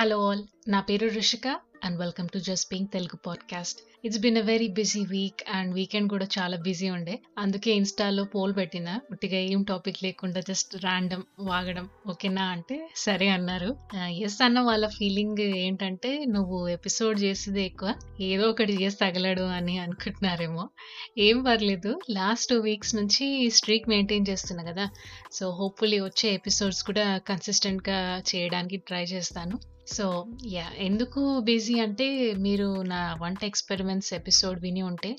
Hello all నా పేరు Rishika and welcome to just pink Telugu podcast it's been a very busy week and weekend కూడా చాలా busy ఉండే. అందుకే ఇన్స్టాలో పోల్ పెట్టిన ఉట్టిగా ఏం టాపిక్ లేకుండా జస్ట్ ర్యాండమ్ వాగడం ఓకేనా అంటే సరే అన్నారు. ఎస్ అన్న వాళ్ళ ఫీలింగ్ ఏంటంటే నువ్వు ఎపిసోడ్ చేసేది ఎక్కువ ఏదో ఒకటి చేసి తగలడు అని అనుకుంటున్నారేమో. ఏం పర్లేదు లాస్ట్ టూ వీక్స్ నుంచి స్ట్రీక్ మెయింటైన్ చేస్తున్నా కదా. సో హోప్ఫుల్లీ వచ్చే ఎపిసోడ్స్ కూడా కన్సిస్టెంట్గా చేయడానికి ట్రై చేస్తాను. సో యా ఎందుకు బిజీ అంటే మీరు నా వంట ఎక్స్పెరిమెంట్స్ ఎపిసోడ్ విని ఉంటే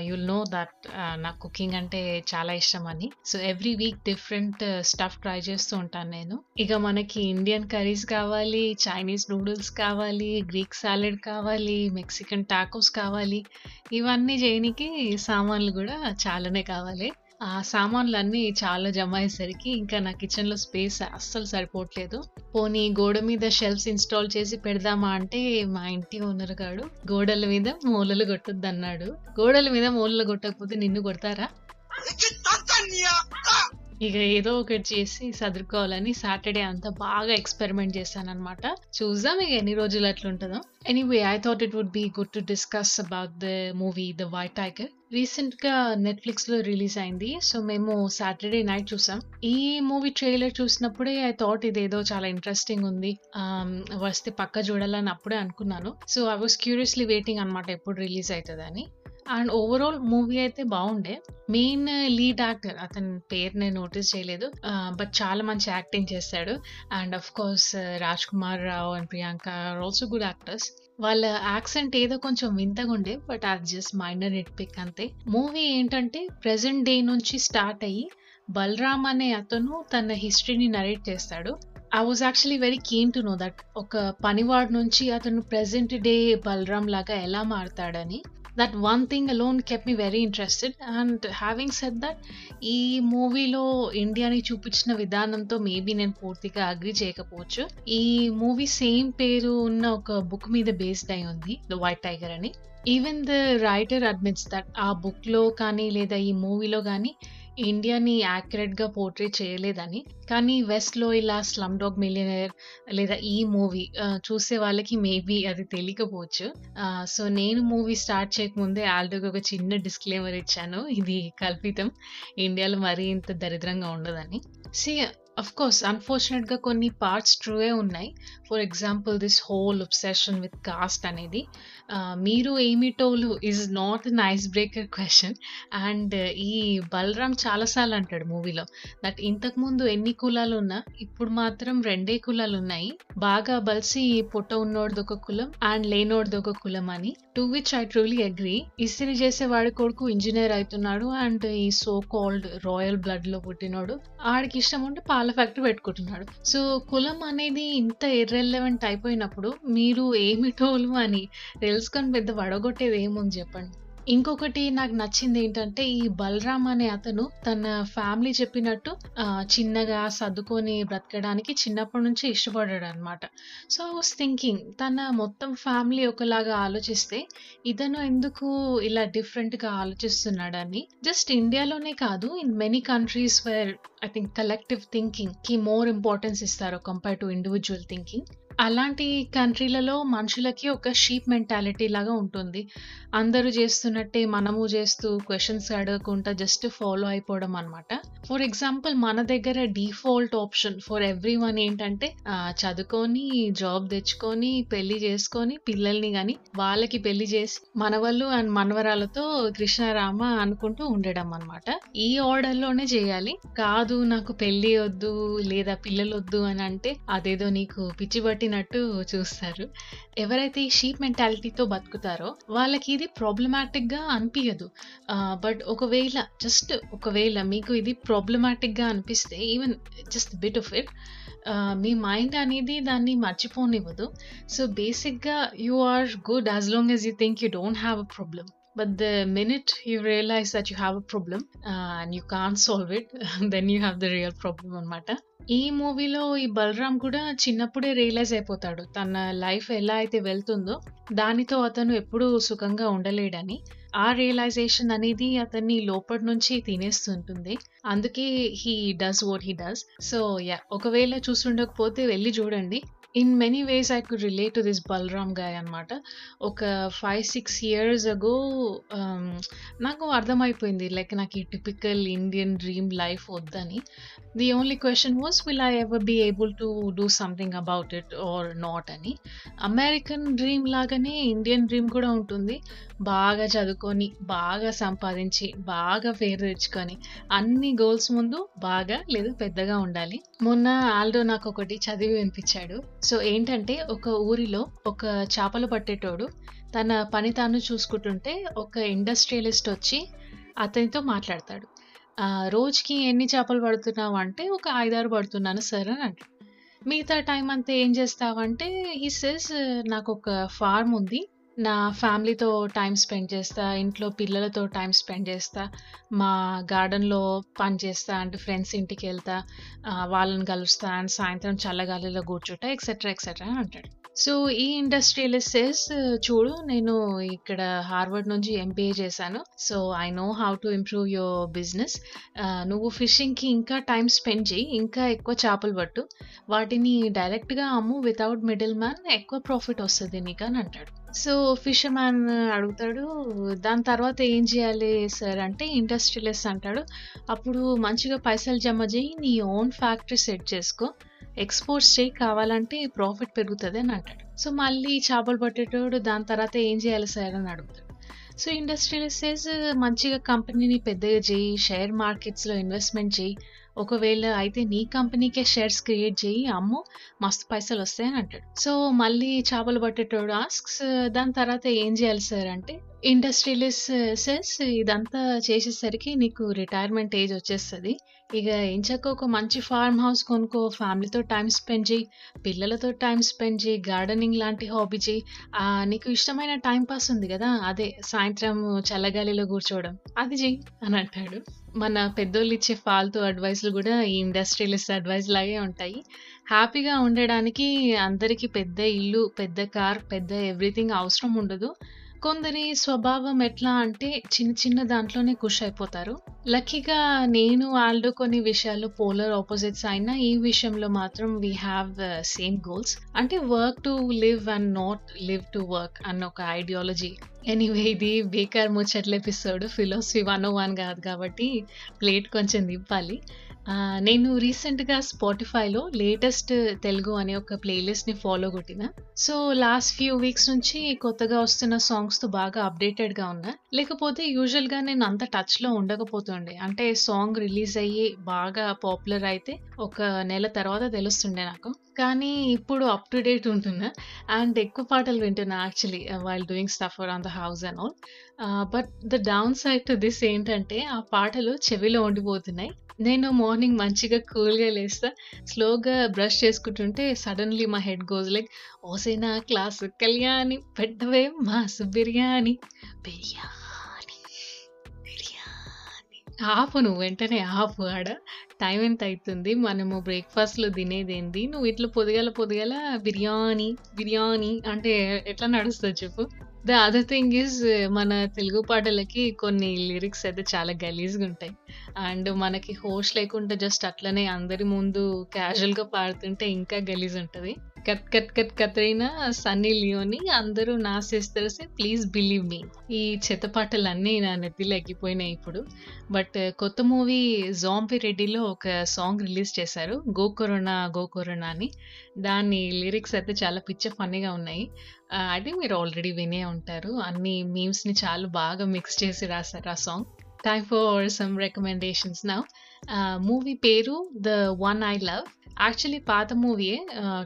యుల్ నో దట్ నా కుకింగ్ అంటే చాలా ఇష్టం అని. So every week different stuff try చేస్తూ ఉంటాను నేను. ఇక మనకి ఇండియన్ కర్రీస్ కావాలి చైనీస్ నూడిల్స్ కావాలి గ్రీక్ సాలెడ్ కావాలి మెక్సికన్ టాకోస్ కావాలి. ఇవన్నీ చేయనికి సామాన్లు కూడా చాలానే కావాలి. ఆ సామాన్లు చాలా జమ అయ్యేసరికి ఇంకా నా కిచెన్లో స్పేస్ అస్సలు సరిపోవట్లేదు. పోనీ గోడ మీద షెల్ఫ్స్ ఇన్స్టాల్ చేసి పెడదామా అంటే మా ఇంటి ఓనర్ గాడు గోడల మీద మూలలు కొట్టద్దు అన్నాడు గోడల మీద మూలలు కొట్టకపోతే నిన్ను కొడతారా? ఇక ఏదో ఒకటి చేసి సదురుకోవాలని సాటర్డే అంతా బాగా ఎక్స్పెరిమెంట్ చేశాను అనమాట చూద్దాం ఇక ఎన్ని రోజులు అట్లుంటుందో. Anyway I thought it would be good to discuss about the movie the White Tiger రీసెంట్గా నెట్ఫ్లిక్స్లో రిలీజ్ అయింది. సో మేము సాటర్డే నైట్ చూసాం. ఈ మూవీ ట్రైలర్ చూసినప్పుడే ఐ థాట్ ఇదేదో చాలా ఇంట్రెస్టింగ్ ఉంది. Um, వస్తే పక్క చూడాలని అప్పుడే అనుకున్నాను. So I was curiously waiting అనమాట ఎప్పుడు రిలీజ్ అవుతుందని. అండ్ ఓవరాల్ మూవీ అయితే బాగుండే. మెయిన్ లీడ్ యాక్టర్ అతని పేరు నేను నోటీస్ చేయలేదు బట్ చాలా మంచి యాక్టింగ్ చేశాడు. And of course Raj Kumar Rao and Priyanka are also good actors. వాళ్ళ యాక్సెంట్ ఏదో కొంచెం వింతగా ఉండే బట్ అది జస్ట్ మైనర్ నెట్ పిక్ అంతే. మూవీ ఏంటంటే ప్రెసెంట్ డే నుంచి స్టార్ట్ అయ్యి బలరామ్ అనే అతను తన హిస్టరీని నరేట్ చేస్తాడు. I was actually very keen to know that ఒక పనివాడు నుంచి అతను ప్రెసెంట్ డే బలరామ్ లాగా ఎలా మారుతాడని. That one thing alone kept me very interested and having set that ఈ మూవీలో ఇండియాని చూపించిన విధానంతో మేబీ నేను పూర్తిగా అగ్రి చేయకపోవచ్చు. ఈ మూవీ సేమ్ పేరు ఉన్న ఒక బుక్ మీద బేస్డ్ అయి ఉంది ద వైట్ టైగర్ అని. Even the writer admits that ఆ బుక్లో కానీ లేదా ఈ మూవీలో కానీ ఇండియాని యాక్యురేట్గా పోర్ట్రే చేయలేదని. కానీ వెస్ట్లో ఇలా స్లమ్ డాగ్ మిలియనర్ లేదా ఈ మూవీ చూసే వాళ్ళకి మేబీ అది తెలియకపోవచ్చు. సో నేను మూవీ స్టార్ట్ చేయకముందే ఆల్రెడీ ఒక చిన్న డిస్క్లేమర్ ఇచ్చాను. ఇది కల్పితం. ఇండియాలో మరీ ఇంత దరిద్రంగా ఉండదని. సి అఫ్ కోర్స్ అన్ఫార్చునేట్గా కొన్ని పార్ట్స్ ట్రూవే ఉన్నాయి. For example this whole obsession with caste అనేది. మీరు ఏమిటోలు is not an ice breaker question and ఈ బలరామ్ చాలాసార్లు అంటాడు మూవీలో దట్ ఇంతకుముందు ఎన్ని కులాలు ఉన్నా ఇప్పుడు మాత్రం రెండే కులాలు ఉన్నాయి. బాగా బలిసి పొట్ట ఉన్నోడిది ఒక కులం అండ్ లేనోడిది ఒక కులం అని. To which I truly agree ఇస్త్రీ చేసే వాడి కొడుకు ఇంజనీర్ అవుతున్నాడు అండ్ ఈ సో కాల్డ్ రాయల్ బ్లడ్లో పుట్టినోడు. ఆడికి ఇష్టం ఉంటే పాల ఫ్యాక్టరీ పెట్టుకుంటున్నాడు. సో కులం అనేది ఇంత ఇర్రెలవెంట్ అయిపోయినప్పుడు మీరు ఏమిటోలు అని తెలుసుకొని పెద్ద వడగొట్టేది ఏముంది చెప్పండి? ఇంకొకటి నాకు నచ్చింది ఏంటంటే ఈ బలరామ్ అనే అతను తన ఫ్యామిలీ చెప్పినట్టు చిన్నగా సర్దుకొని బ్రతకడానికి చిన్నప్పటి నుంచి ఇష్టపడాడు అనమాట సో ఐ వాస్ థింకింగ్ తన మొత్తం ఫ్యామిలీ ఒకలాగా ఆలోచిస్తే ఇతను ఎందుకు ఇలా డిఫరెంట్గా ఆలోచిస్తున్నాడని. జస్ట్ ఇండియాలోనే కాదు in many countries where I think collective థింకింగ్కి more importance ఇస్తారు కంపేర్ టు ఇండివిజువల్ థింకింగ్ అలాంటి కంట్రీలలో మనుషులకి ఒక షీప్ మెంటాలిటీ లాగా ఉంటుంది. అందరూ చేస్తున్నట్టే మనము చేస్తూ క్వశ్చన్స్ అడగకుండా జస్ట్ ఫాలో అయిపోవడం అనమాట ఫర్ ఎగ్జాంపుల్ మన దగ్గర default option for every one ఏంటంటే చదువుకొని జాబ్ తెచ్చుకొని పెళ్ళి చేసుకొని పిల్లల్ని కానీ వాళ్ళకి పెళ్ళి చేసి మనవళ్ళు అండ్ మనవరాలతో కృష్ణారామ అనుకుంటూ ఉండడం అనమాట ఈ ఆర్డర్లోనే చేయాలి. కాదు నాకు పెళ్ళి వద్దు లేదా పిల్లలు వద్దు అని అంటే అదేదో నీకు పిచ్చి పట్టినట్టు చూస్తారు. ఎవరైతే ఈ షీప్ మెంటాలిటీతో బతుకుతారో వాళ్ళకి ఇది ప్రాబ్లమాటిక్గా అనిపించదు బట్ ఒకవేళ జస్ట్ ఒకవేళ మీకు ఇది ప్రాబ్లమాటిక్గా అనిపిస్తే even just bit of it me mind అనేది దాన్ని మర్చిపోనివ్వదు. సో బేసిక్గా you are good as long as you think you don't have a problem but the minute you realize that you have a problem uh, and you can't solve it then you have the real problem అనమాట ఈ మూవీలో ఈ బలరామ్ కూడా చిన్నప్పుడే realise అయిపోతాడు. తన life ఎలా అయితే వెళ్తుందో దానితో అతను ఎప్పుడూ సుఖంగా ఉండలేడని. ఆ రియలైజేషన్ అనేది అతన్ని లోపటి నుంచి తినేస్తుంటుంది. అందుకే he does what he does so yeah ఒకవేళ చూస్తుండకపోతే వెళ్ళి చూడండి. In many ways I could relate to this Balram guy అనమాట ఒక ఫైవ్ సిక్స్ ఇయర్స్ అగో నాకు అర్థమైపోయింది లైక్ నాకు ఈ టిపికల్ ఇండియన్ డ్రీమ్ లైఫ్ వద్దని. The only question was will I ever be able to do something about it or not అని. American dream లాగానే Indian dream కూడా ఉంటుంది. బాగా చదువుకొని బాగా సంపాదించి బాగా పేరు తెచ్చుకొని అన్ని గోల్స్ ముందు బాగా లేదు పెద్దగా ఉండాలి. మొన్న ఆల్డో నాకు ఒకటి చదివి వినిపించాడు. సో ఏంటంటే ఒక ఊరిలో ఒక చేపలు పట్టేటోడు తన పని తాను చూసుకుంటుంటే ఒక ఇండస్ట్రియలిస్ట్ వచ్చి అతనితో మాట్లాడతాడు. రోజుకి ఎన్ని చేపలు పడుతున్నావు అంటే ఒక ఐదారు పడుతున్నాను సార్ అని అంటాడు. మిగతా టైం అంతా ఏం చేస్తావంటే ఈ సెస్ నాకు ఒక ఫార్మ్ ఉంది నా ఫ్యామిలీతో టైం స్పెండ్ చేస్తా ఇంట్లో పిల్లలతో టైం స్పెండ్ చేస్తా మా గార్డెన్లో పని చేస్తా అంటే ఫ్రెండ్స్ ఇంటికి వెళ్తా వాళ్ళని కలుస్తా అండ్ సాయంత్రం చల్లగాలిలో కూర్చుంటా ఎక్సెట్రా ఎక్సెట్రా అని అంటాడు. సో ఈ ఇండస్ట్రియలిస్ట్ సేస్ చూడు నేను ఇక్కడ హార్వర్డ్ నుంచి ఎంబీఏ చేశాను. So I know how to improve your business నువ్వు ఫిషింగ్కి ఇంకా టైం స్పెండ్ చేయి. ఇంకా ఎక్కువ చేపలు పట్టు. వాటిని డైరెక్ట్గా అమ్ము. వితౌట్ మిడిల్ మ్యాన్ ఎక్కువ ప్రాఫిట్ వస్తుంది నీకు అని అంటాడు. సో ఫిషర్ మ్యాన్ అడుగుతాడు దాని తర్వాత ఏం చేయాలి సార్? అంటే ఇండస్ట్రియలిస్ట్ అంటాడు అప్పుడు మంచిగా పైసలు జమ చేయి. నీ ఓన్ ఫ్యాక్టరీ సెట్ చేసుకో. ఎక్స్పోర్ట్స్ చేయి కావాలంటే ప్రాఫిట్ పెరుగుతుంది అని అంటాడు. సో మళ్ళీ చేపలు పట్టేటోడు దాని తర్వాత ఏం చేయాలి సార్ అని అడుగుతాడు. సో ఇండస్ట్రియలిస్టేస్ మంచిగా కంపెనీని పెద్దగా చేయి షేర్ మార్కెట్స్లో ఇన్వెస్ట్మెంట్ చేయి ఒకవేళ అయితే నీ కంపెనీకే షేర్స్ క్రియేట్ చేయి అమ్ము మస్తు పైసలు వస్తాయని అంటాడు. సో మళ్ళీ చేపలు పట్టేటోడు ఆస్క్స్ దాని తర్వాత ఏం చేయాలి సార్ అంటే ఇండస్ట్రియలిస్ సెస్ ఇదంతా చేసేసరికి నీకు రిటైర్మెంట్ ఏజ్ వచ్చేస్తుంది. ఇక ఎంచక్క ఒక మంచి ఫార్మ్ హౌస్ కొనుక్కో ఫ్యామిలీతో టైం స్పెండ్ చేయి పిల్లలతో టైం స్పెండ్ చేయి గార్డెనింగ్ లాంటి హాబీ చేయి. నీకు ఇష్టమైన టైం పాస్ ఉంది కదా అదే సాయంత్రం చల్లగాలిలో కూర్చోవడం అది చెయ్యి అని అంటాడు. మన పెద్దోళ్ళు ఇచ్చే ఫాల్తూ అడ్వైస్లు కూడా ఈ ఇండస్ట్రియలిస్ట్ అడ్వైస్ లాగే ఉంటాయి. హ్యాపీగా ఉండడానికి అందరికీ పెద్ద ఇల్లు పెద్ద కార్ పెద్ద ఎవ్రీథింగ్ అవసరం ఉండదు. కొందరి స్వభావం ఎట్లా అంటే చిన్న చిన్న దాంట్లోనే ఖుష్ అయిపోతారు. లక్కీగా నేను వాళ్ళు కొన్ని విషయాల్లో పోలర్ ఆపోజిట్స్ అయినా ఈ విషయంలో మాత్రం వీ హ్యావ్ సేమ్ గోల్స్ అంటే work to live and not live to work అన్న ఒక ఐడియాలజీ ఎనీవే ఇది బేకార్ ముచ్చట్ల episode philosophy one o one కాదు కాబట్టి ప్లేట్ కొంచెం దింపాలి నేను రీసెంట్గా స్పాటిఫైలో లేటెస్ట్ తెలుగు అనే ఒక ప్లేలిస్ట్ని ఫాలో కొట్టిన. సో లాస్ట్ ఫ్యూ వీక్స్ నుంచి కొత్తగా వస్తున్న సాంగ్స్తో బాగా అప్డేటెడ్గా ఉన్నా. లేకపోతే యూజువల్గా నేను అంత టచ్లో ఉండకపోతుండే. అంటే సాంగ్ రిలీజ్ అయ్యి బాగా పాపులర్ అయితే ఒక నెల తర్వాత తెలుస్తుండే నాకు. కానీ ఇప్పుడు అప్ టు డేట్ ఉంటున్నా. అండ్ ఎక్కువ పాటలు వింటున్నా actually while doing stuff on the house and all but the downside to this ఏంటంటే ఆ పాటలు చెవిలో ఉండిపోతున్నాయి. నేను మార్నింగ్ మంచిగా కూల్గా లేస్తా. స్లోగా బ్రష్ చేసుకుంటుంటే సడన్లీ మా హెడ్ గోజ్ లైక్ ఓసేనా క్లాస్ కళ్యాణి పెట్టవే మాసు బిర్యానీ బిర్యానీ బిర్యానీ. ఆపు నువ్వు వెంటనే ఆపు ఆడ. టైం ఎంత అవుతుంది మనము బ్రేక్ఫాస్ట్లో తినేదేంది నువ్వు ఇట్లా పొదిగల పొదిగల బిర్యానీ బిర్యానీ అంటే ఎట్లా నడుస్తుంది చెప్పు. ద అదర్ థింగ్ ఈజ్ మన తెలుగు పాటలకి కొన్ని లిరిక్స్ అయితే చాలా గలీజ్గా ఉంటాయి. అండ్ మనకి హోస్ట్ లేకుండా జస్ట్ అట్లనే అందరి ముందు క్యాజువల్గా పాడుతుంటే ఇంకా గలీజ్ ఉంటుంది. Cut cut cut Katrina Sunny Leone అందరూ నాసేస్తారు ప్లీజ్ బిలీవ్ మీ. ఈ చెత్త పాటలన్నీ నా నెత్తిలో ఎక్కిపోయినాయి ఇప్పుడు. బట్ uh, కొత్త మూవీ జాంబీ రెడ్డిలో ఒక సాంగ్ రిలీజ్ చేశారు గోకొరోనా గోకొరోనా అని. దాని లిరిక్స్ అయితే చాలా పిచ్చ ఫన్నీగా ఉన్నాయి. Uh, ఐ థింక్ మీరు ఆల్రెడీ వినే ఉంటారు. అన్ని మీమ్స్ని చాలా బాగా మిక్స్ చేసి రాశారు ఆ song. Time for some recommendations నా మూవీ పేరు the one I love actually పాత మూవీయే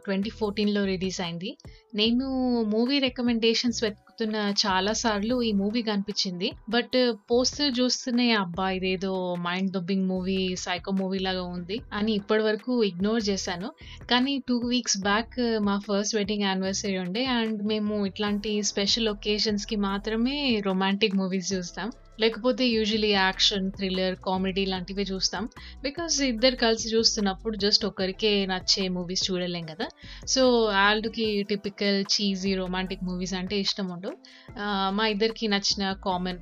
ట్వంటీ ఫోర్టీన్లో రిలీజ్ అయింది నేను మూవీ రికమెండేషన్స్ వెతుకుతున్న చాలా సార్లు ఈ మూవీ కనిపించింది. బట్ పోస్టర్ చూస్తూనే అబ్బా ఇదేదో మైండ్ దొబ్బింగ్ మూవీ సైకో మూవీ లాగా ఉంది అని ఇప్పటి వరకు ఇగ్నోర్ చేశాను. కానీ టూ వీక్స్ బ్యాక్ మా ఫస్ట్ వెడ్డింగ్ యానివర్సరీ ఉండే అండ్ మేము ఇట్లాంటి స్పెషల్ ఒకేషన్స్కి మాత్రమే రొమాంటిక్ మూవీస్ చూస్తాం. లేకపోతే యూజువలీ యాక్షన్ థ్రిల్లర్ కామెడీ లాంటివి చూస్తాం. బికాస్ ఇద్దరు కలిసి చూస్తున్నప్పుడు జస్ట్ ఒకరికే నచ్చే మూవీస్ చూడలేం కదా. సో ఆల్డ్కి టిపికల్ చీజీ రొమాంటిక్ మూవీస్ అంటే ఇష్టం ఉండవు మా ఇద్దరికి నచ్చిన కామన్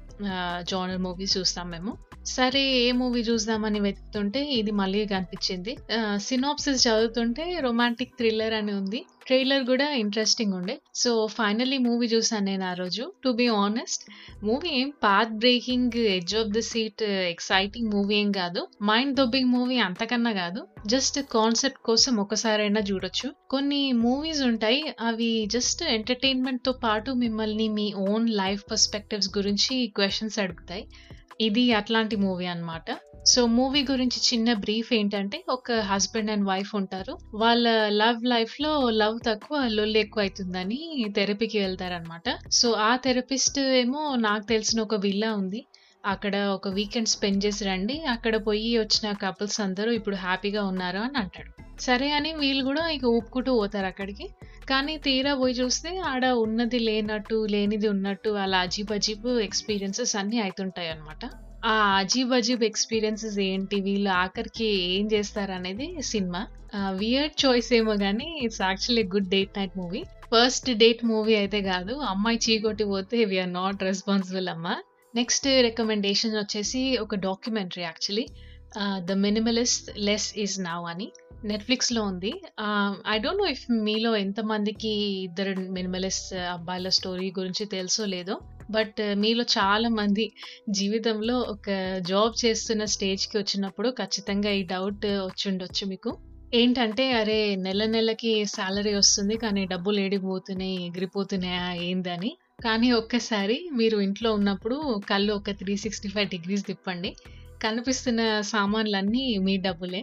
జానర్ మూవీస్ చూస్తాం మేము. సరే ఏ మూవీ చూద్దామని వెతుకుతుంటే ఇది మళ్ళీ కనిపించింది. సినాప్సిస్ చదువుతుంటే రొమాంటిక్ థ్రిల్లర్ అని ఉంది. ట్రైలర్ కూడా ఇంట్రెస్టింగ్ ఉండే. సో, ఫైనల్లీ మూవీ చూసాను నేను ఆ రోజు. టు బి ఆనెస్ట్ మూవీ ఏం path breaking, edge of the seat exciting movie ఏం కాదు మైండ్ దొబ్బింగ్ మూవీ అంతకన్నా కాదు జస్ట్ కాన్సెప్ట్ కోసం ఒకసారైనా చూడొచ్చు. కొన్ని మూవీస్ ఉంటాయి. అవి జస్ట్ ఎంటర్‌టైన్‌మెంట్‌తో పాటు మిమ్మల్ని మీ ఓన్ లైఫ్ పర్స్‌పెక్టివ్స్ గురించి క్వశ్చన్స్ అడుగుతాయి. ఇది అట్లాంటి మూవీ అన్నమాట. సో, మూవీ గురించి చిన్న బ్రీఫ్ ఏంటంటే ఒక హస్బెండ్ అండ్ వైఫ్ ఉంటారు. వాళ్ళ లవ్ లైఫ్లో లవ్ తక్కువ లొల్లు ఎక్కువ అవుతుందని థెరపీకి వెళ్తారన్నమాట. సో, ఆ థెరపిస్ట్ ఏమో నాకు తెలిసిన ఒక విల్లా ఉంది. అక్కడ ఒక వీకెండ్ స్పెండ్ చేసి రండి. అక్కడ పోయి వచ్చిన కపుల్స్ అందరూ ఇప్పుడు హ్యాపీగా ఉన్నారు అని అంటాడు. సరే అని వీళ్ళు కూడా ఇక ఊపుకుంటూ పోతారు అక్కడికి. కానీ తీరా పోయి చూస్తే ఆడ ఉన్నది లేనట్టు, లేనిది ఉన్నట్టు అలా అజీబ్ అజీబ్ ఎక్స్‌పీరియన్సెస్ అన్నీ అయితుంటాయన్నమాట. ఆ అజీబ్ అజీబ్ ఎక్స్‌పీరియన్సెస్ ఏంటి? వీళ్ళు ఆఖరికి ఏం చేస్తారు అనేది సినిమా. వియర్డ్ చాయిస్ ఏమో కానీ it's actually good date night movie. First date movie అయితే కాదు అమ్మాయి చీకొట్టి పోతే వి ఆర్ నాట్ రెస్పాన్సిబుల్ అమ్మ. నెక్స్ట్ రికమెండేషన్ వచ్చేసి ఒక documentary actually. 'The minimalist less is now' అని నెట్‌ఫ్లిక్స్‌లో ఉంది. ఐ డోంట్ నో ఇఫ్ మీలో ఎంతమందికి ఇద్దరు మినిమలిస్ట్ అబ్బాయిల స్టోరీ గురించి తెలుసో లేదో. బట్ మీలో చాలా మంది జీవితంలో ఒక జాబ్ చేస్తున్న స్టేజ్‌కి వచ్చినప్పుడు ఖచ్చితంగా ఈ డౌట్ వచ్చుండొచ్చు మీకు. ఏంటంటే అరే! నెల నెలకి శాలరీ వస్తుంది. కానీ డబ్బులు ఏడిపోతున్నాయి ఎగిరిపోతున్నాయా ఏందని. కానీ ఒక్కసారి మీరు ఇంట్లో ఉన్నప్పుడు కళ్ళు ఒక 365 డిగ్రీస్ తిప్పండి. కనిపిస్తున్న సామాన్లన్నీ మీ డబ్బులే.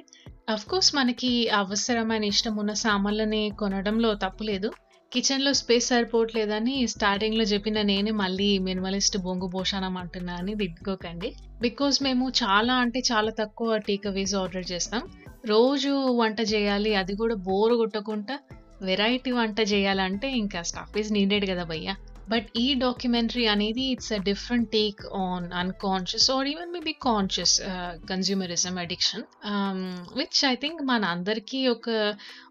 అఫ్‌కోర్స్ మనకి అవసరమైన, ఇష్టం ఉన్న సామాన్లని కొనడంలో తప్పు లేదు. కిచెన్‌లో స్పేస్ సరిపోవట్లేదని స్టార్టింగ్‌లో చెప్పిన నేనే మళ్ళీ మినిమలిస్ట్ బొంగు భోషణం అంటున్నా అని దిద్దుకోకండి బికాజ్ మేము చాలా అంటే చాలా తక్కువ టేక్ ఆర్డర్ చేస్తాం. రోజు వంట చేయాలి. అది కూడా బోర్ కొట్టకుండా వెరైటీ వంట చేయాలంటే ఇంకా స్టఫ్ ఈజ్ నీడెడ్ కదా భయ్యా. బట్ ఈ డాక్యుమెంటరీ అనేది it's a different take on unconscious or even maybe conscious consumerism consumerism addiction. Which I think మన అందరికీ ఒక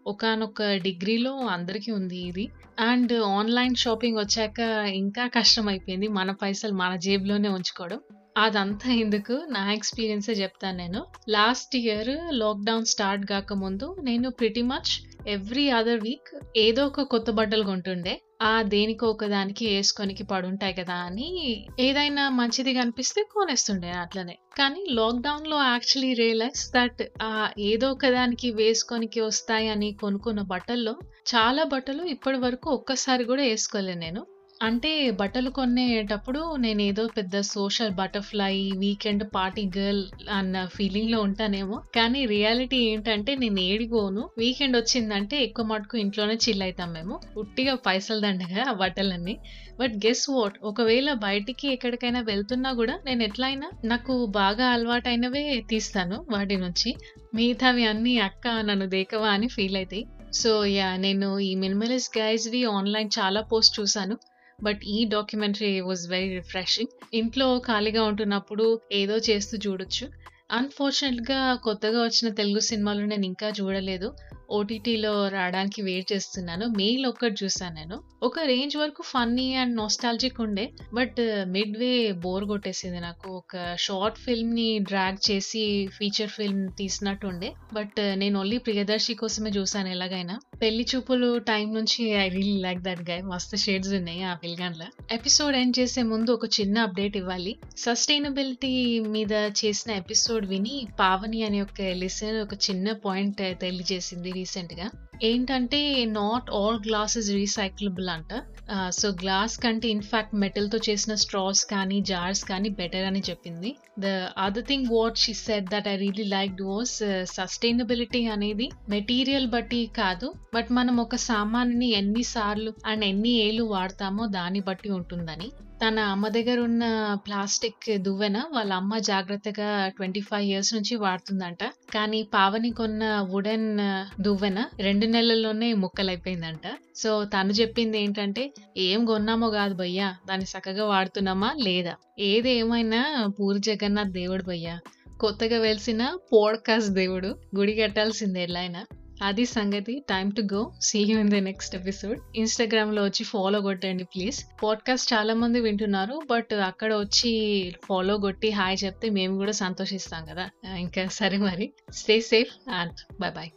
ఒకానొక డిగ్రీలో అందరికీ ఉంది ఇది. అండ్ ఆన్‌లైన్ షాపింగ్ వచ్చాక ఇంకా కష్టమైపోయింది. మన పైసలు మన జేబులోనే ఉంచుకోవడం. అదంతా ఎందుకు నా ఎక్స్‌పీరియన్సే చెప్తాను నేను. లాస్ట్ ఇయర్ లాక్‌డౌన్ స్టార్ట్ కాకముందు నేను pretty much every other week ఏదో ఒక కొత్త బట్టలు కొంటుండే. ఆ దేనికో ఒకదానికి వేసుకొనికి పడుంటాయి కదా అని ఏదైనా మంచిది కనిపిస్తే కొనేస్తుండే అట్లనే. కానీ లాక్‌డౌన్‌లో యాక్చువల్లీ రియలైజ్ దట్ ఆ ఏదో ఒకదానికి వేసుకోనికి వస్తాయి అని కొనుక్కున్న బట్టల్లో చాలా బట్టలు ఇప్పటి వరకు ఒక్కసారి కూడా వేసుకోలేను నేను. అంటే బట్టలు కొనేటప్పుడు నేనేదో పెద్ద social butterfly, weekend party girl అన్న ఫీలింగ్‌లో ఉంటానేమో. కానీ రియాలిటీ ఏంటంటే నేను ఏడిపోను వీకెండ్ వచ్చిందంటే ఎక్కువ మటుకు ఇంట్లోనే చిల్ అవుతాం మేము. ఉట్టిగా పైసలు దండగా ఆ బట్టలన్నీ. But guess what? ఒకవేళ బయటికి ఎక్కడికైనా వెళ్తున్నా కూడా నేను ఎట్లైనా నాకు బాగా అలవాటైనవే తీస్తాను వాటి నుంచి. మిగతావి అన్నీ అక్క నన్ను దేకవా అని ఫీల్ అవుతాయి సో, యా నేను ఈ మినిమలిస్ట్ గైజ్వి ఆన్‌లైన్ చాలా పోస్ట్ చూసాను. బట్ ఈ డాక్యుమెంటరీ వాజ్ వెరీ రిఫ్రెషింగ్. ఇంట్లో ఖాళీగా ఉంటున్నప్పుడు ఏదో చేస్తూ చూడొచ్చు. అన్‌ఫార్చునేట్‌గా కొత్తగా వచ్చిన తెలుగు సినిమాలు నేను ఇంకా చూడలేదు. ఓటీటీలో రావడానికి వెయిట్ చేస్తున్నాను. మెయిల్ ఒక్కటి చూసాను నేను. ఒక రేంజ్ వరకు ఫన్నీ అండ్ నోస్టాలజిక్ ఉండే. బట్ మిడ్ వే బోర్ కొట్టేసింది నాకు. ఒక షార్ట్ ఫిల్మ్‌ని డ్రాగ్ చేసి ఫీచర్ ఫిల్మ్ తీసినట్టు ఉండే. బట్ uh, నేను ఓన్లీ ప్రియదర్శి కోసమే చూసాను ఎలాగైనా. పెళ్ళి చూపులు టైం నుంచి I really like that guy. మస్తు షేడ్స్ ఉన్నాయి ఆ పిల్లగానిలో. ఎపిసోడ్ ఎండ్ చేసే ముందు ఒక చిన్న అప్డేట్ ఇవ్వాలి. సస్టైనబిలిటీ మీద చేసిన ఎపిసోడ్ విని పావని అనే ఒక లిసన్ ఒక చిన్న పాయింట్ uh, తెలియజేసింది రీసెంట్‌గా. ఏంటంటే not all glass is recyclable అంట. సో గ్లాస్ కంటే ఇన్‌ఫాక్ట్ మెటల్‌తో చేసిన స్ట్రాస్ కానీ, జార్స్ కానీ బెటర్ అని చెప్పింది. The other thing what she said that I really like was sustainability అనేది మెటీరియల్ బట్టి కాదు. బట్ మనం ఒక సామానుని ఎన్ని సార్లు అండ్ ఎన్ని ఏళ్ళు వాడతామో దాన్ని బట్టి ఉంటుందని. తన అమ్మ దగ్గర ఉన్న ప్లాస్టిక్ దువ్వెన వాళ్ళ అమ్మ జాగ్రత్తగా 25 ఇయర్స్ నుంచి వాడుతుందంట. కానీ పావని కొన్న వుడెన్ uh, దువ్వెన రెండు రెండు నెలల్లోనే ముక్కలైపోయిందంట. సో తను చెప్పింది ఏంటంటే ఏం కొన్నామో కాదు భయ్యా దాన్ని చక్కగా వాడుతున్నామా లేదా? ఏది ఏమైనా పూరి జగన్నాథ్ దేవుడు భయ్యా. కొత్తగా వెలిసిన పోడ్కాస్ట్ దేవుడు. గుడి కట్టాల్సిందే ఎట్లైనా. అది సంగతి time to go see you in the next episode ఇన్స్టాగ్రామ్లో వచ్చి ఫాలో కొట్టండి ప్లీజ్ పాడ్కాస్ట్ చాలా మంది వింటున్నారు బట్ అక్కడ వచ్చి ఫాలో కొట్టి హాయ్ చెప్తే మేము కూడా సంతోషిస్తాం కదా ఇంకా సరే మరి stay safe and bye bye